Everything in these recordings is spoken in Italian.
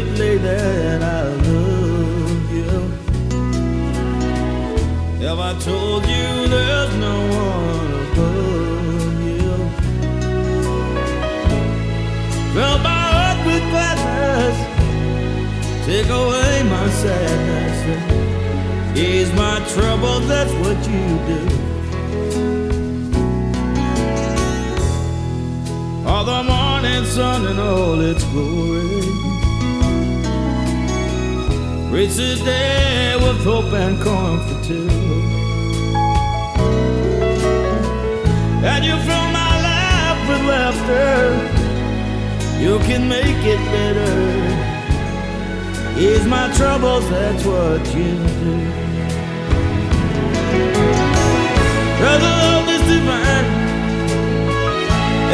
lately that I love you? Have I told you there's no one above you? Fill my heart with gladness, take away my sadness, ease my troubles. That's what you do. All the morning sun and all its glory. Reach the day with hope and comfort too. And you fill my life with laughter. You can make it better. Ease my troubles, that's what you do. Cause the love is divine.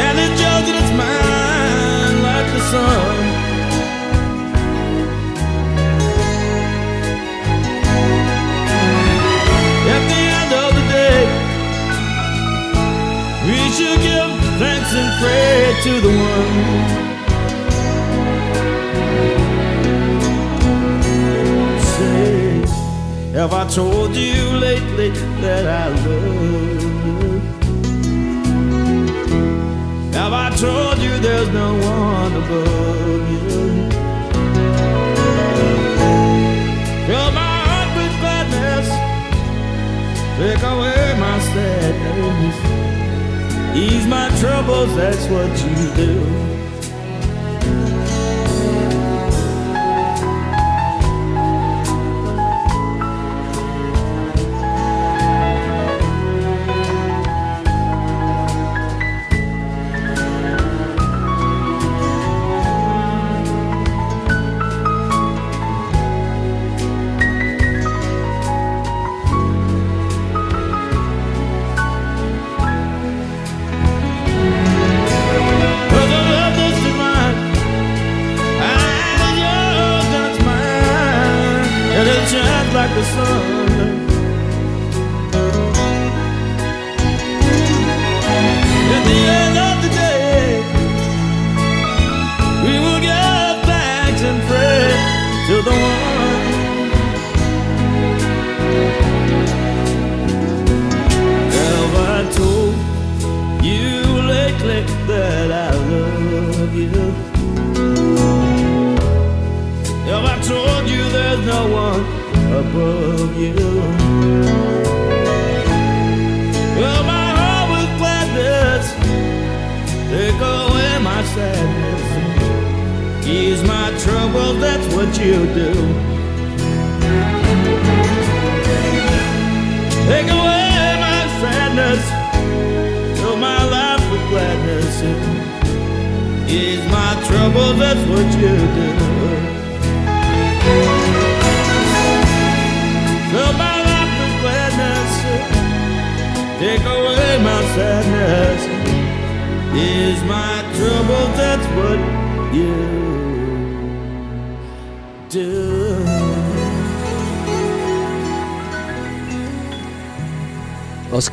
And it's yours and it's mine like the sun. Should give thanks and pray to the one? Say, have I told you lately that I love you? Have I told you there's no one above you? Fill my heart with gladness, take away my sadness ease my troubles. That's what you do.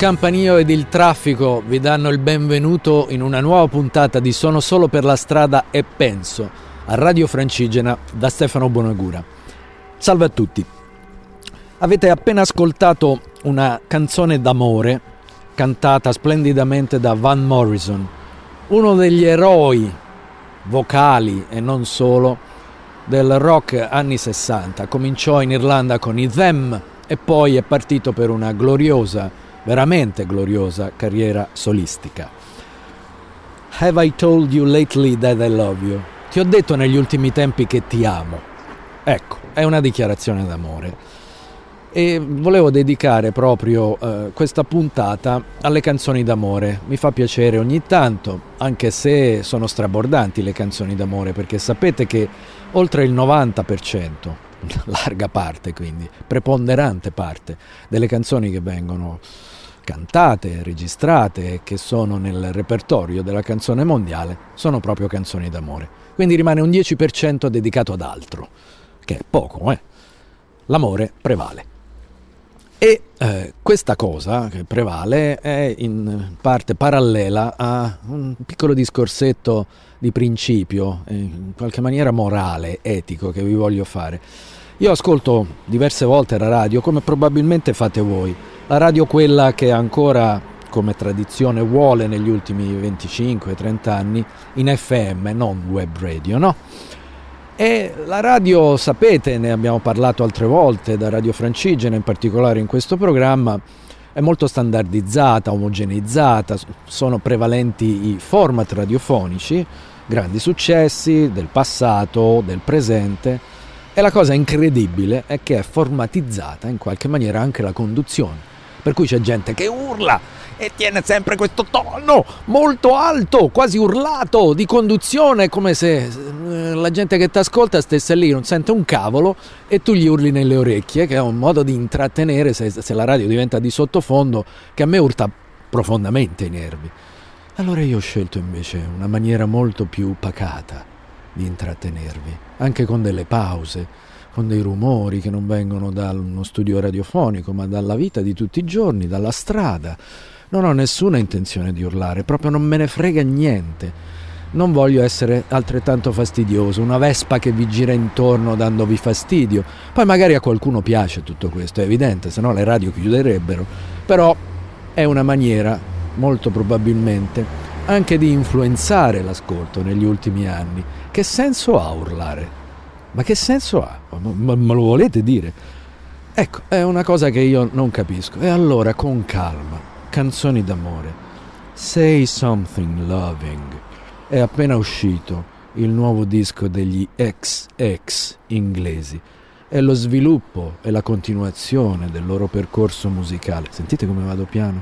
Lo scampanio ed il traffico vi danno il benvenuto in una nuova puntata di Sono solo per la strada e penso a Radio Francigena da Stefano Bonagura. Salve a tutti. Avete appena ascoltato una canzone d'amore cantata splendidamente da Van Morrison, uno degli eroi vocali e non solo del rock anni 60. Cominciò in Irlanda con i Them e poi è partito per una gloriosa, veramente gloriosa carriera solistica. Have I told you lately that I love you? Ti ho detto negli ultimi tempi che ti amo. Ecco, è una dichiarazione d'amore. E volevo dedicare proprio eh, questa puntata alle canzoni d'amore. Mi fa piacere ogni tanto, anche se sono strabordanti le canzoni d'amore, perché sapete che oltre il 90%, larga parte quindi, preponderante parte delle canzoni che vengono cantate, registrate, che sono nel repertorio della canzone mondiale, sono proprio canzoni d'amore. Quindi rimane un 10% dedicato ad altro, che è poco, eh? L'amore prevale. E eh, questa cosa che prevale è in parte parallela a un piccolo discorsetto di principio, eh, in qualche maniera morale, etico che vi voglio fare. Io ascolto diverse volte la radio, come probabilmente fate voi, la radio quella che ancora come tradizione vuole negli ultimi 25-30 anni in FM, non web radio, no? E la radio, sapete, ne abbiamo parlato altre volte, da Radio Francigena in particolare in questo programma, è molto standardizzata, omogeneizzata, sono prevalenti i format radiofonici, grandi successi del passato, del presente, e la cosa incredibile è che è formatizzata in qualche maniera anche la conduzione. Per cui c'è gente che urla e tiene sempre questo tono molto alto, quasi urlato di conduzione, come se eh, la gente che ti ascolta stesse lì, non sente un cavolo e tu gli urli nelle orecchie, che è un modo di intrattenere se, se la radio diventa di sottofondo, che a me urta profondamente i nervi. Allora io ho scelto invece una maniera molto più pacata di intrattenervi, anche con delle pause, con dei rumori che non vengono da uno studio radiofonico, ma dalla vita di tutti i giorni, dalla strada. Non ho nessuna intenzione di urlare, proprio non me ne frega niente. Non voglio essere altrettanto fastidioso, una vespa che vi gira intorno dandovi fastidio. Poi magari a qualcuno piace tutto questo, è evidente, se no le radio chiuderebbero. Però è una maniera, molto probabilmente, anche di influenzare l'ascolto negli ultimi anni. Che senso ha urlare? Ma che senso ha? Ma, me lo volete dire? Ecco, è una cosa che io non capisco. E allora, con calma, canzoni d'amore. Say Something Loving è appena uscito il nuovo disco degli XX inglesi. È lo sviluppo e la continuazione del loro percorso musicale. Sentite come vado piano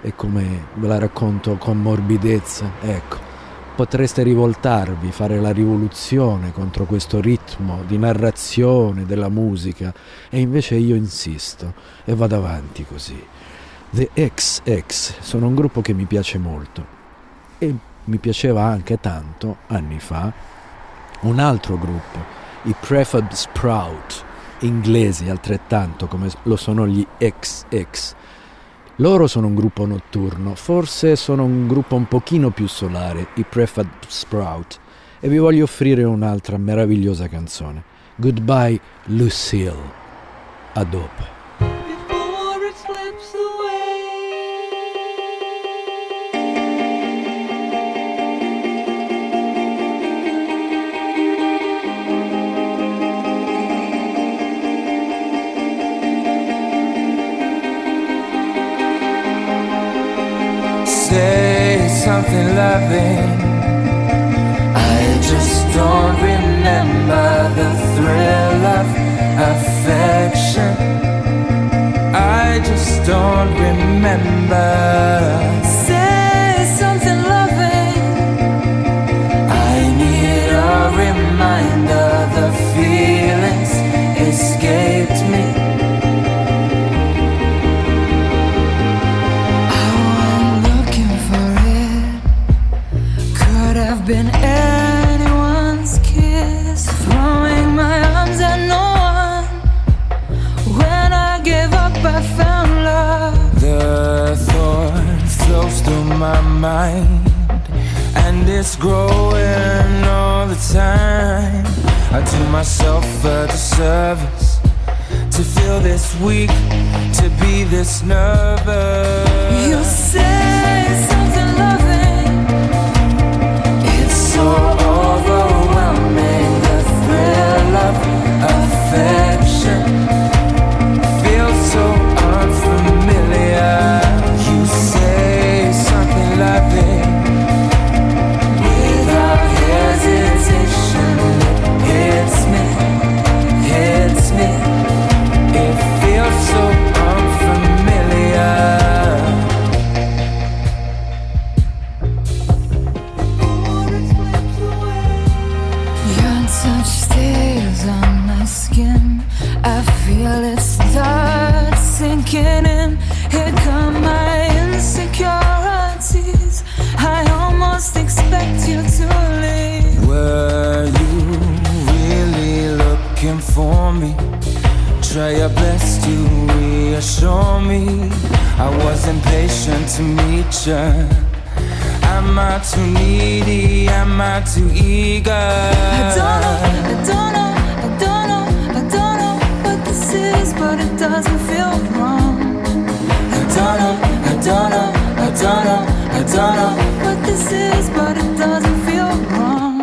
e come ve la racconto con morbidezza. Ecco, potreste rivoltarvi, fare la rivoluzione contro questo ritmo di narrazione della musica e invece io insisto e vado avanti così. The XX sono un gruppo che mi piace molto e mi piaceva anche tanto anni fa un altro gruppo i Prefab Sprout, inglesi altrettanto come lo sono gli XX. Loro sono un gruppo notturno, forse sono un gruppo un pochino più solare, i Prefab Sprout, e vi voglio offrire un'altra meravigliosa canzone. Goodbye Lucille. A dopo. Something loving. I just don't remember the thrill of affection. I just don't remember. Growing all the time. I do myself a disservice to feel this weak, to be this nervous. You say something you. Am I too needy? Am I too eager? I don't know, I don't know, I don't know, I don't know what this is, but it doesn't feel wrong. I don't know, I don't know, I don't know, I don't know. What this is, but it doesn't feel wrong.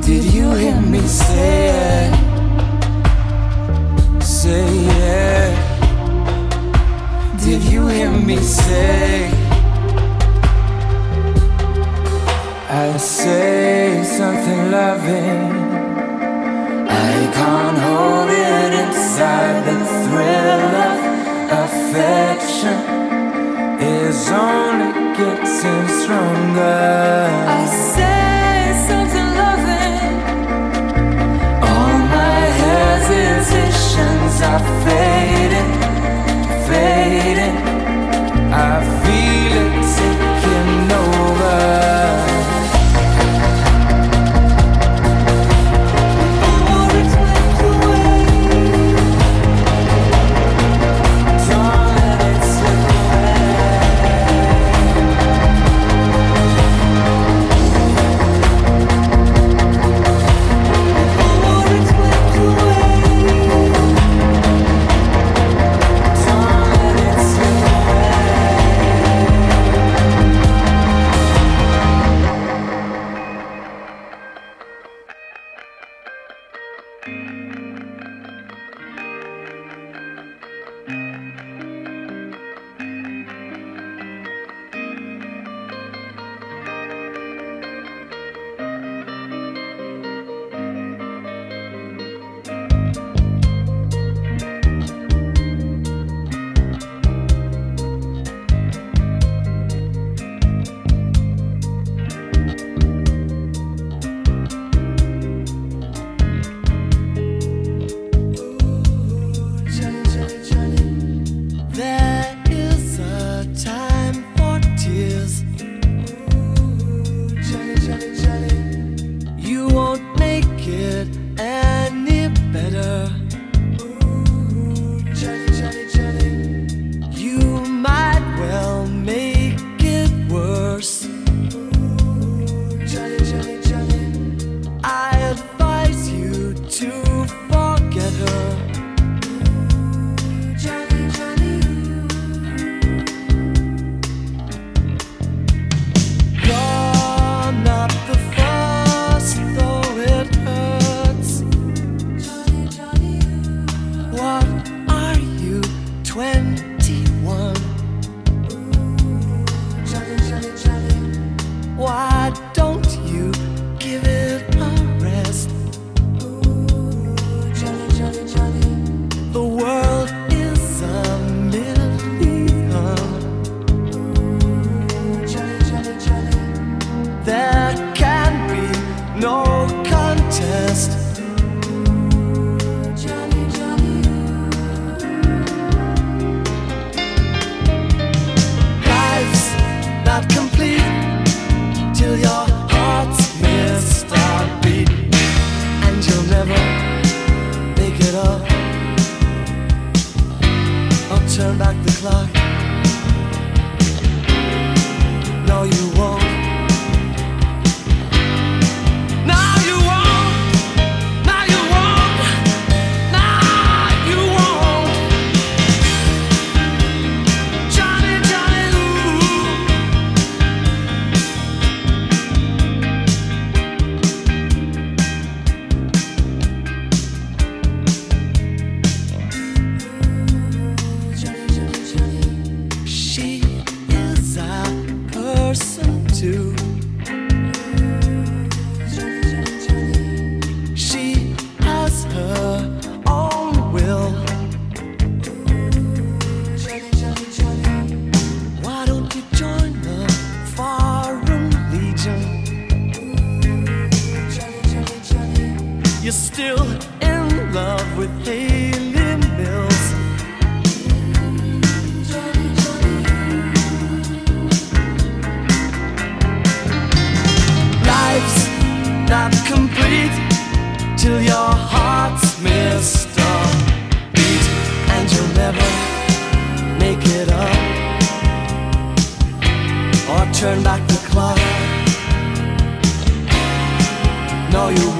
Did you hear me? Say me say? I say something loving. I can't hold it inside. The thrill of affection is only getting stronger. I say something loving. All my hesitations are fading.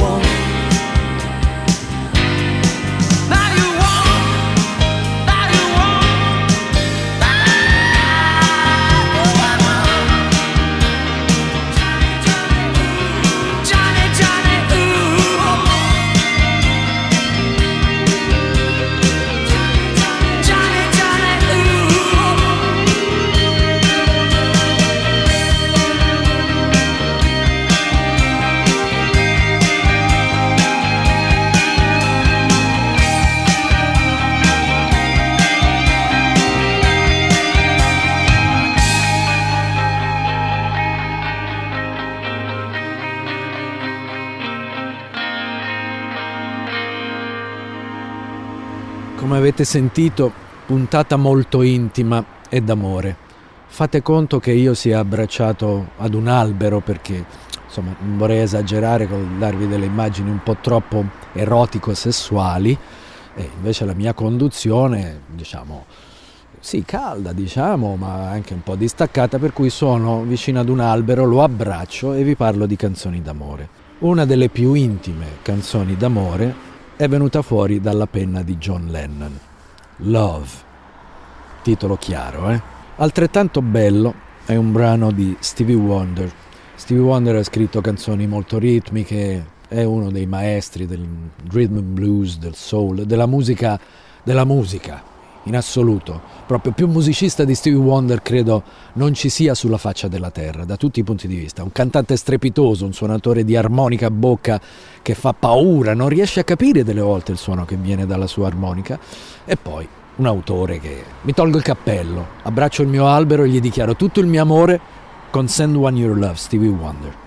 No, avete sentito, puntata molto intima e d'amore. Fate conto che io sia abbracciato ad un albero perché, insomma, non vorrei esagerare con darvi delle immagini un po' troppo erotico-sessuali, e invece la mia conduzione, diciamo, sì, calda, diciamo, ma anche un po' distaccata, per cui sono vicino ad un albero, lo abbraccio e vi parlo di canzoni d'amore. Una delle più intime canzoni d'amore è venuta fuori dalla penna di John Lennon. Love. Titolo chiaro, eh? Altrettanto bello è un brano di Stevie Wonder. Stevie Wonder ha scritto canzoni molto ritmiche, è uno dei maestri del rhythm and blues, del soul, della musica, della musica in assoluto. Proprio più musicista di Stevie Wonder credo non ci sia sulla faccia della terra, da tutti i punti di vista. Un cantante strepitoso, un suonatore di armonica a bocca che fa paura, non riesce a capire delle volte il suono che viene dalla sua armonica. E poi un autore che mi tolgo il cappello, abbraccio il mio albero e gli dichiaro tutto il mio amore con Send One Your Love, Stevie Wonder.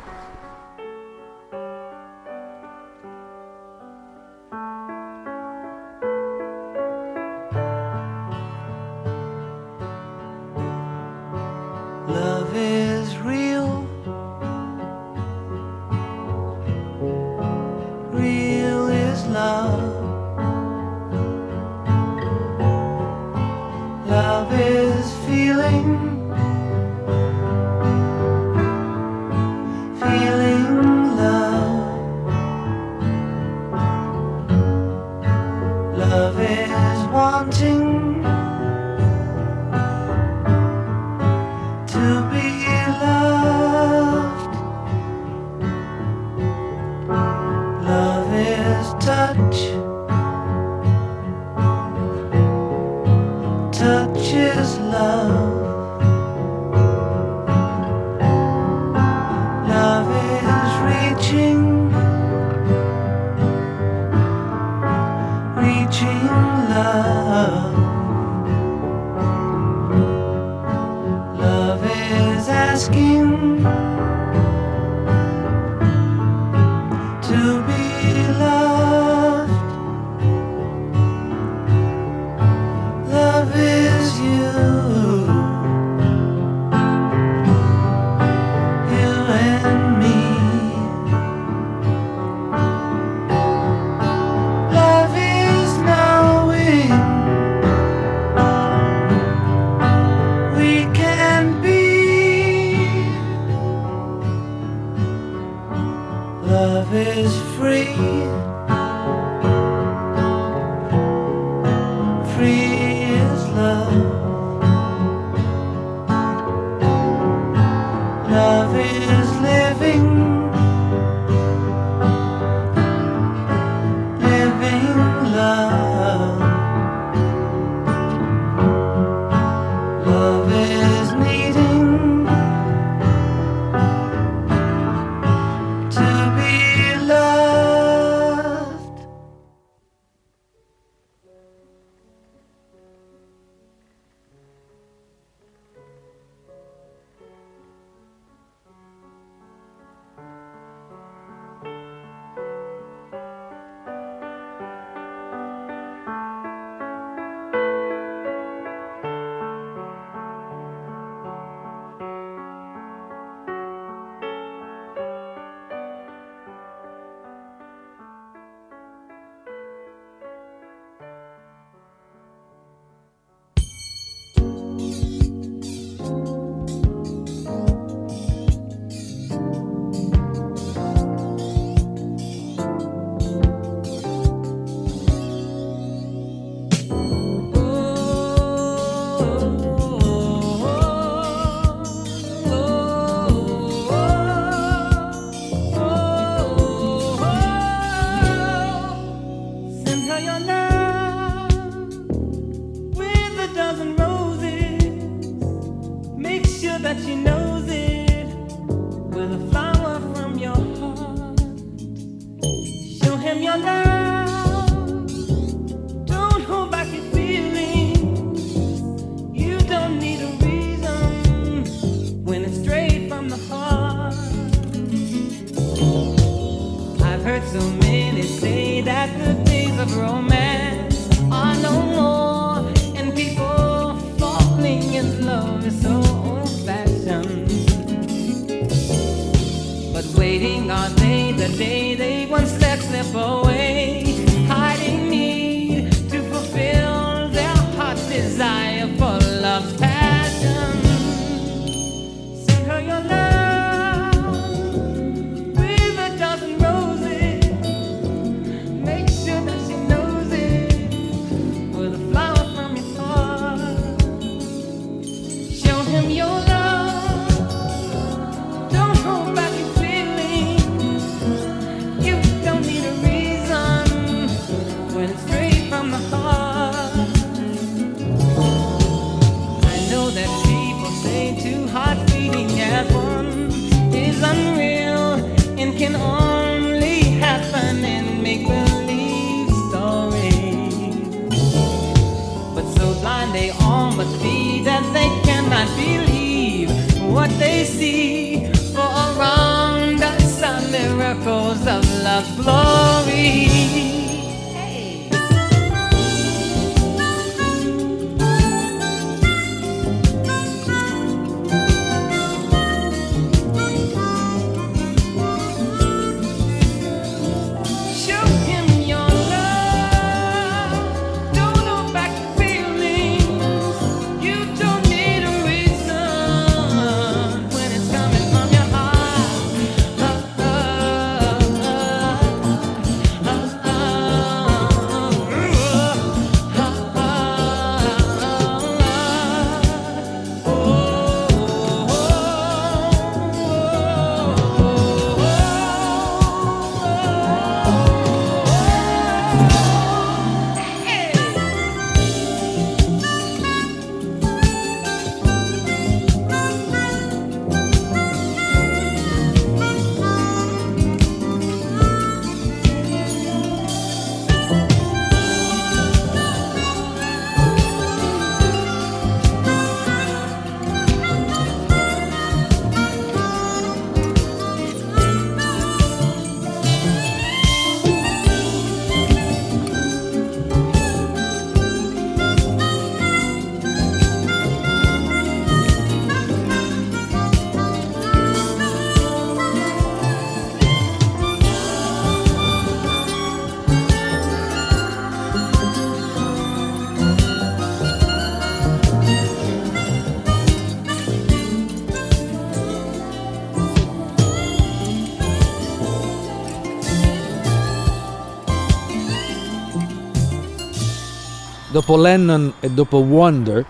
Dopo Lennon e dopo Wonder,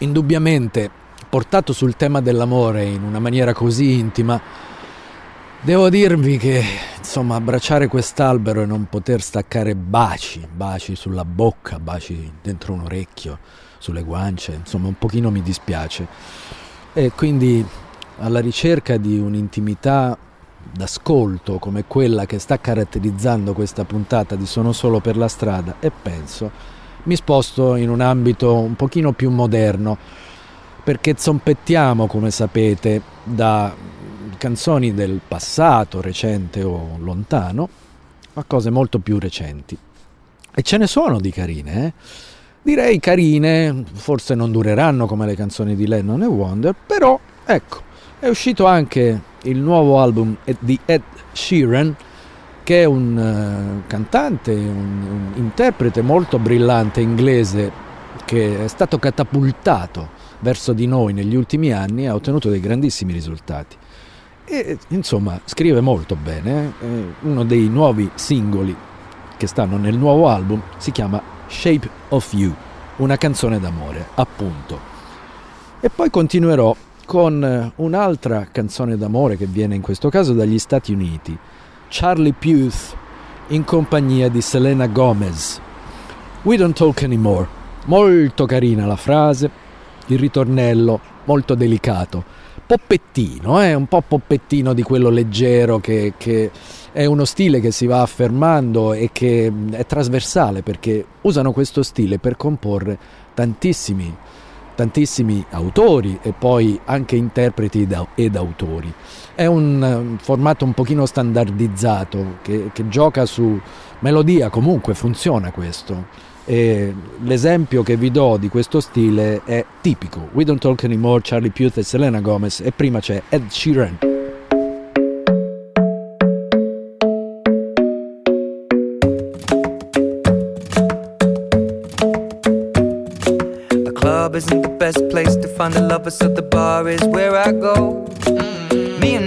indubbiamente portato sul tema dell'amore in una maniera così intima, devo dirvi che insomma abbracciare quest'albero e non poter staccare baci, baci sulla bocca, baci dentro un orecchio, sulle guance, insomma un pochino mi dispiace. E quindi alla ricerca di un'intimità d'ascolto come quella che sta caratterizzando questa puntata di Sono solo per la strada e penso mi sposto in un ambito un pochino più moderno perché zompettiamo come sapete da canzoni del passato recente o lontano a cose molto più recenti e ce ne sono di carine eh? direi carine forse non dureranno come le canzoni di Lennon e Wonder però ecco è uscito anche il nuovo album di Ed Sheeran, che è un uh, cantante, un, un, interprete molto brillante inglese che è stato catapultato verso di noi negli ultimi anni e ha ottenuto dei grandissimi risultati. E insomma, scrive molto bene. Eh? Uno dei nuovi singoli che stanno nel nuovo album si chiama Shape of You, una canzone d'amore, appunto. E poi continuerò con eh, un'altra canzone d'amore che viene in questo caso dagli Stati Uniti, Charlie Puth in compagnia di Selena Gomez. We don't talk anymore. Molto carina la frase, il ritornello molto delicato. Poppettino, eh? un po' poppettino di quello leggero che, che è uno stile che si va affermando e che è trasversale perché usano questo stile per comporre tantissimi tantissimi autori e poi anche interpreti ed autori. È un formato un pochino standardizzato che, che gioca su melodia, comunque funziona questo. E l'esempio che vi do di questo stile è tipico. We Don't Talk Anymore, Charlie Puth e Selena Gomez e prima c'è Ed Sheeran. club isn't the best place to find a lover, so the bar is where I go.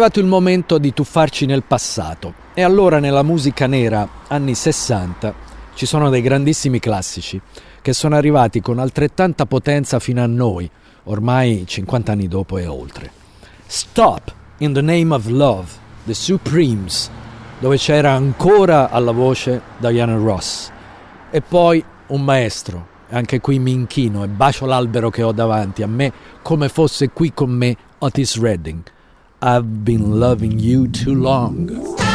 arrivato il momento di tuffarci nel passato e allora nella musica nera anni 60 ci sono dei grandissimi classici che sono arrivati con altrettanta potenza fino a noi, ormai 50 anni dopo e oltre. Stop in the Name of Love, The Supremes, dove c'era ancora alla voce Diana Ross. E poi un maestro, anche qui mi inchino e bacio l'albero che ho davanti a me come fosse qui con me Otis Redding. I've been loving you too long.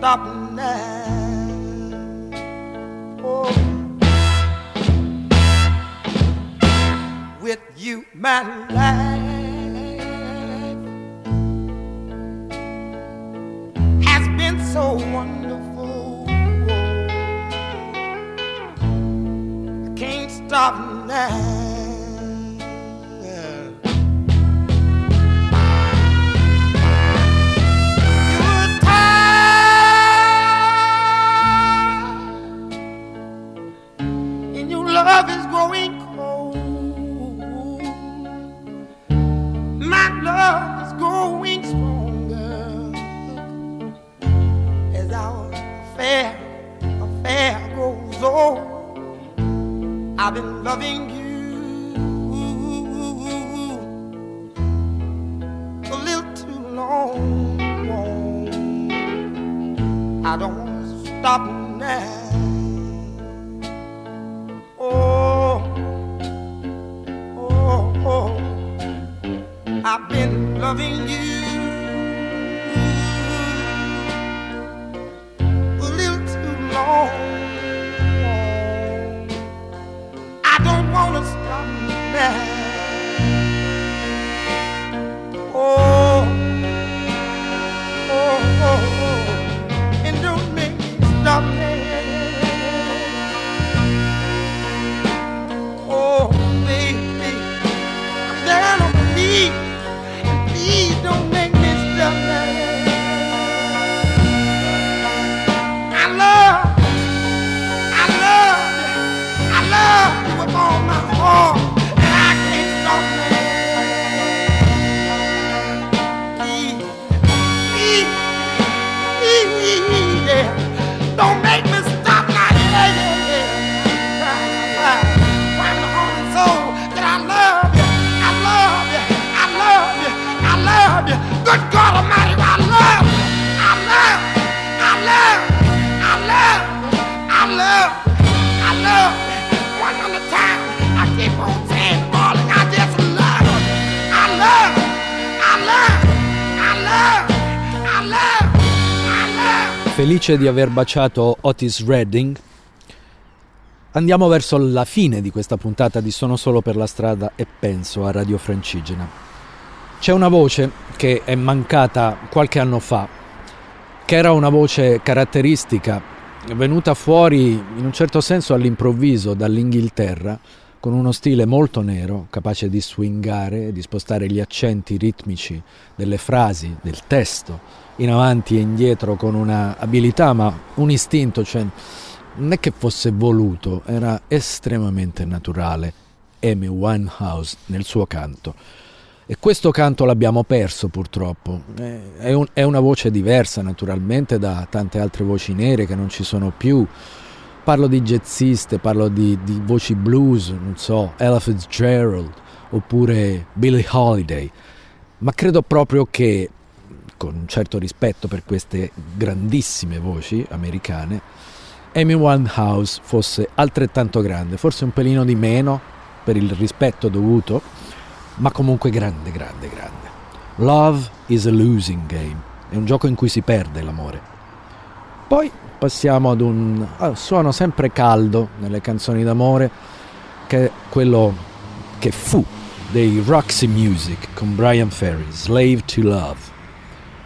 stop now. Oh, with you, my life has been so wonderful. I can't stop now. I've been loving you. Felice di aver baciato Otis Redding. Andiamo verso la fine di questa puntata di Sono solo per la strada e penso a Radio Francigena. C'è una voce che è mancata qualche anno fa, che era una voce caratteristica, venuta fuori in un certo senso all'improvviso dall'Inghilterra, con uno stile molto nero, capace di swingare, di spostare gli accenti ritmici delle frasi, del testo, in avanti e indietro con una abilità, ma un istinto, cioè non è che fosse voluto, era estremamente naturale. Amy Winehouse nel suo canto. E questo canto l'abbiamo perso purtroppo. È, un- è una voce diversa naturalmente da tante altre voci nere che non ci sono più. Parlo di jazziste, parlo di, di voci blues, non so, Ella Fitzgerald oppure Billie Holiday. Ma credo proprio che, con un certo rispetto per queste grandissime voci americane, Amy Winehouse fosse altrettanto grande, forse un pelino di meno per il rispetto dovuto, ma comunque grande, grande, grande. Love is a losing game, è un gioco in cui si perde l'amore. Poi passiamo ad un ah, suono sempre caldo nelle canzoni d'amore, che è quello che fu dei Roxy Music con Brian Ferry, Slave to Love.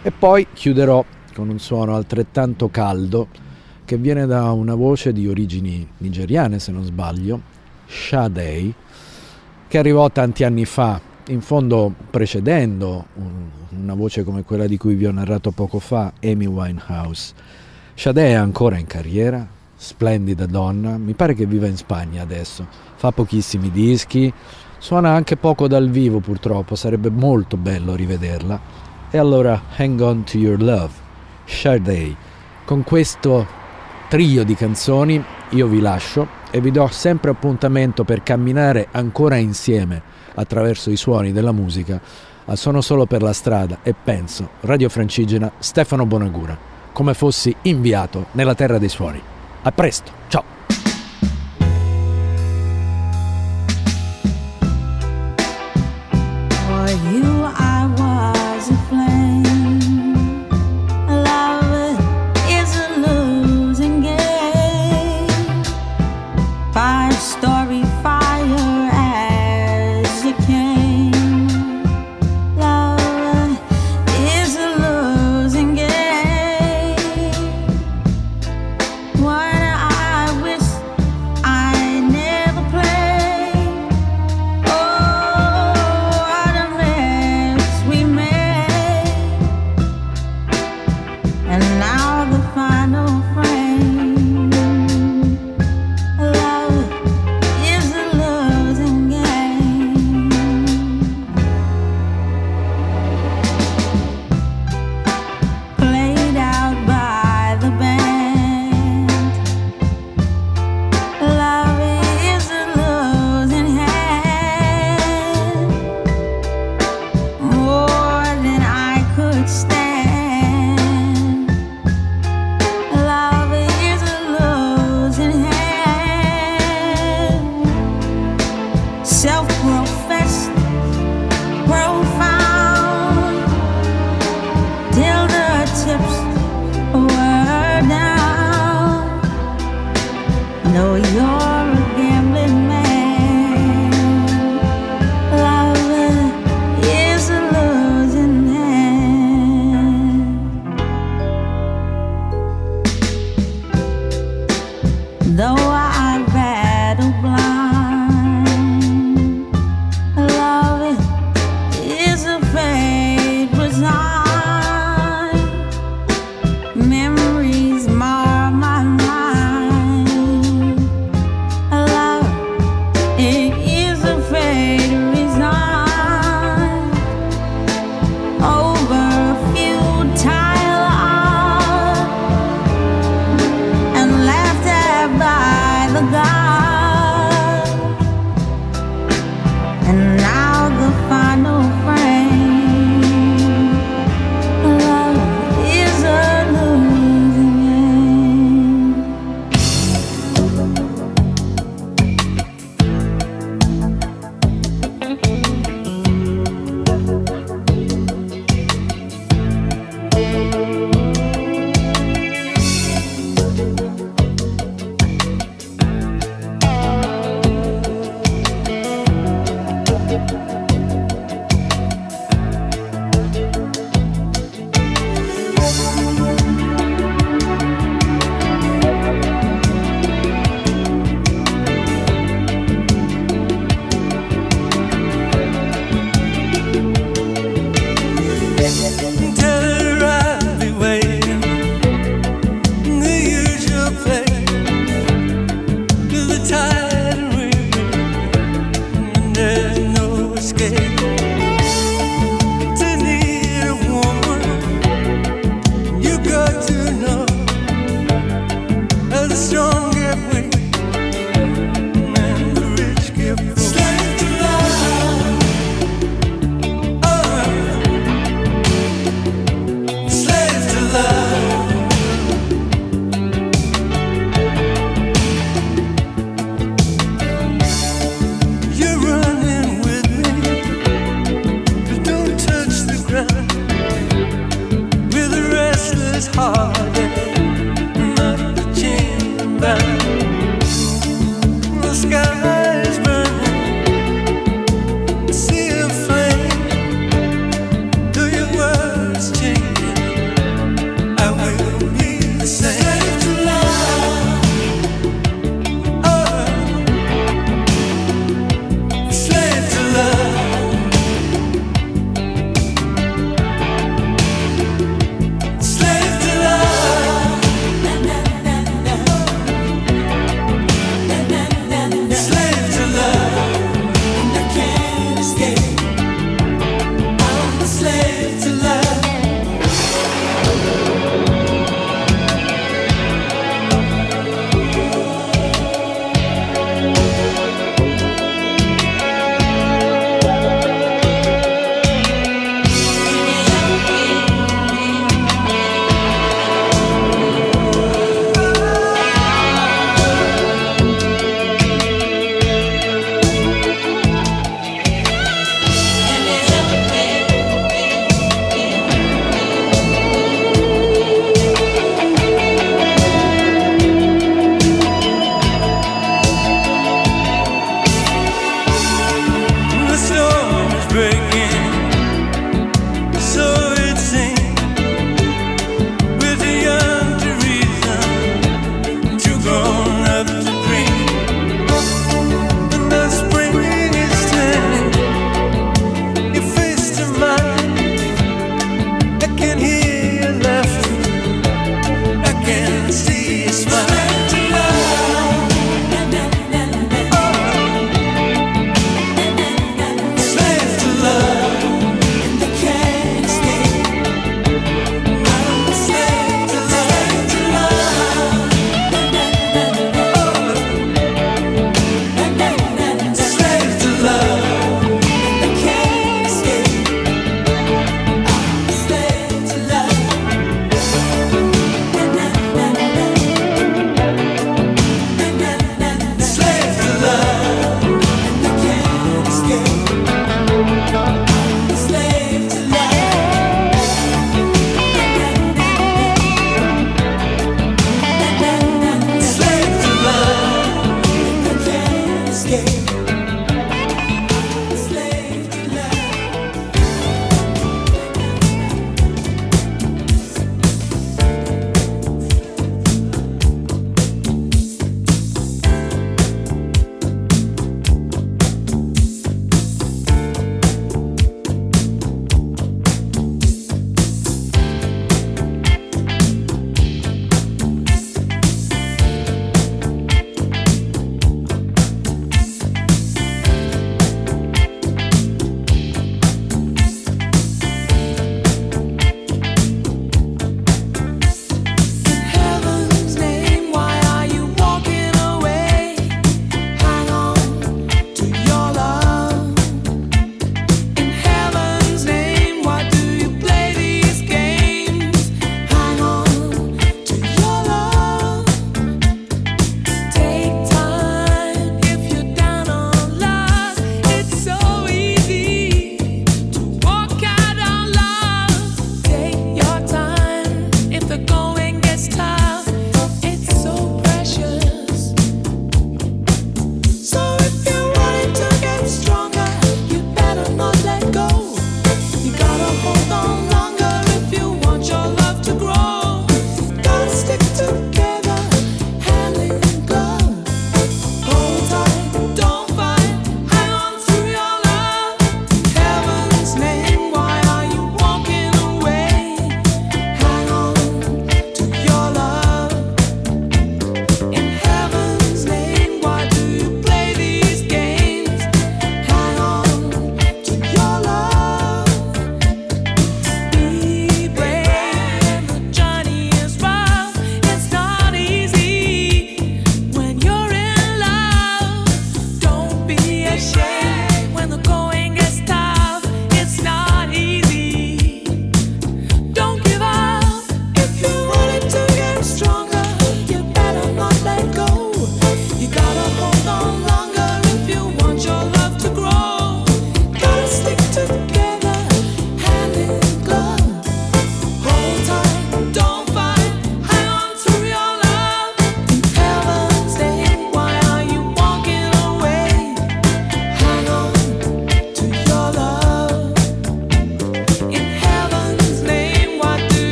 E poi chiuderò con un suono altrettanto caldo che viene da una voce di origini nigeriane, se non sbaglio, Sade, che arrivò tanti anni fa, in fondo precedendo un- una voce come quella di cui vi ho narrato poco fa, Amy Winehouse. Sade è ancora in carriera, splendida donna, mi pare che viva in Spagna adesso, fa pochissimi dischi, suona anche poco dal vivo purtroppo, sarebbe molto bello rivederla. E allora Hang On To Your Love, Sade. Con questo trio di canzoni io vi lascio e vi do sempre appuntamento per camminare ancora insieme attraverso i suoni della musica a Sono solo per la strada e penso Radio Francigena Stefano Bonagura come fossi inviato nella terra dei suoni. A presto, ciao!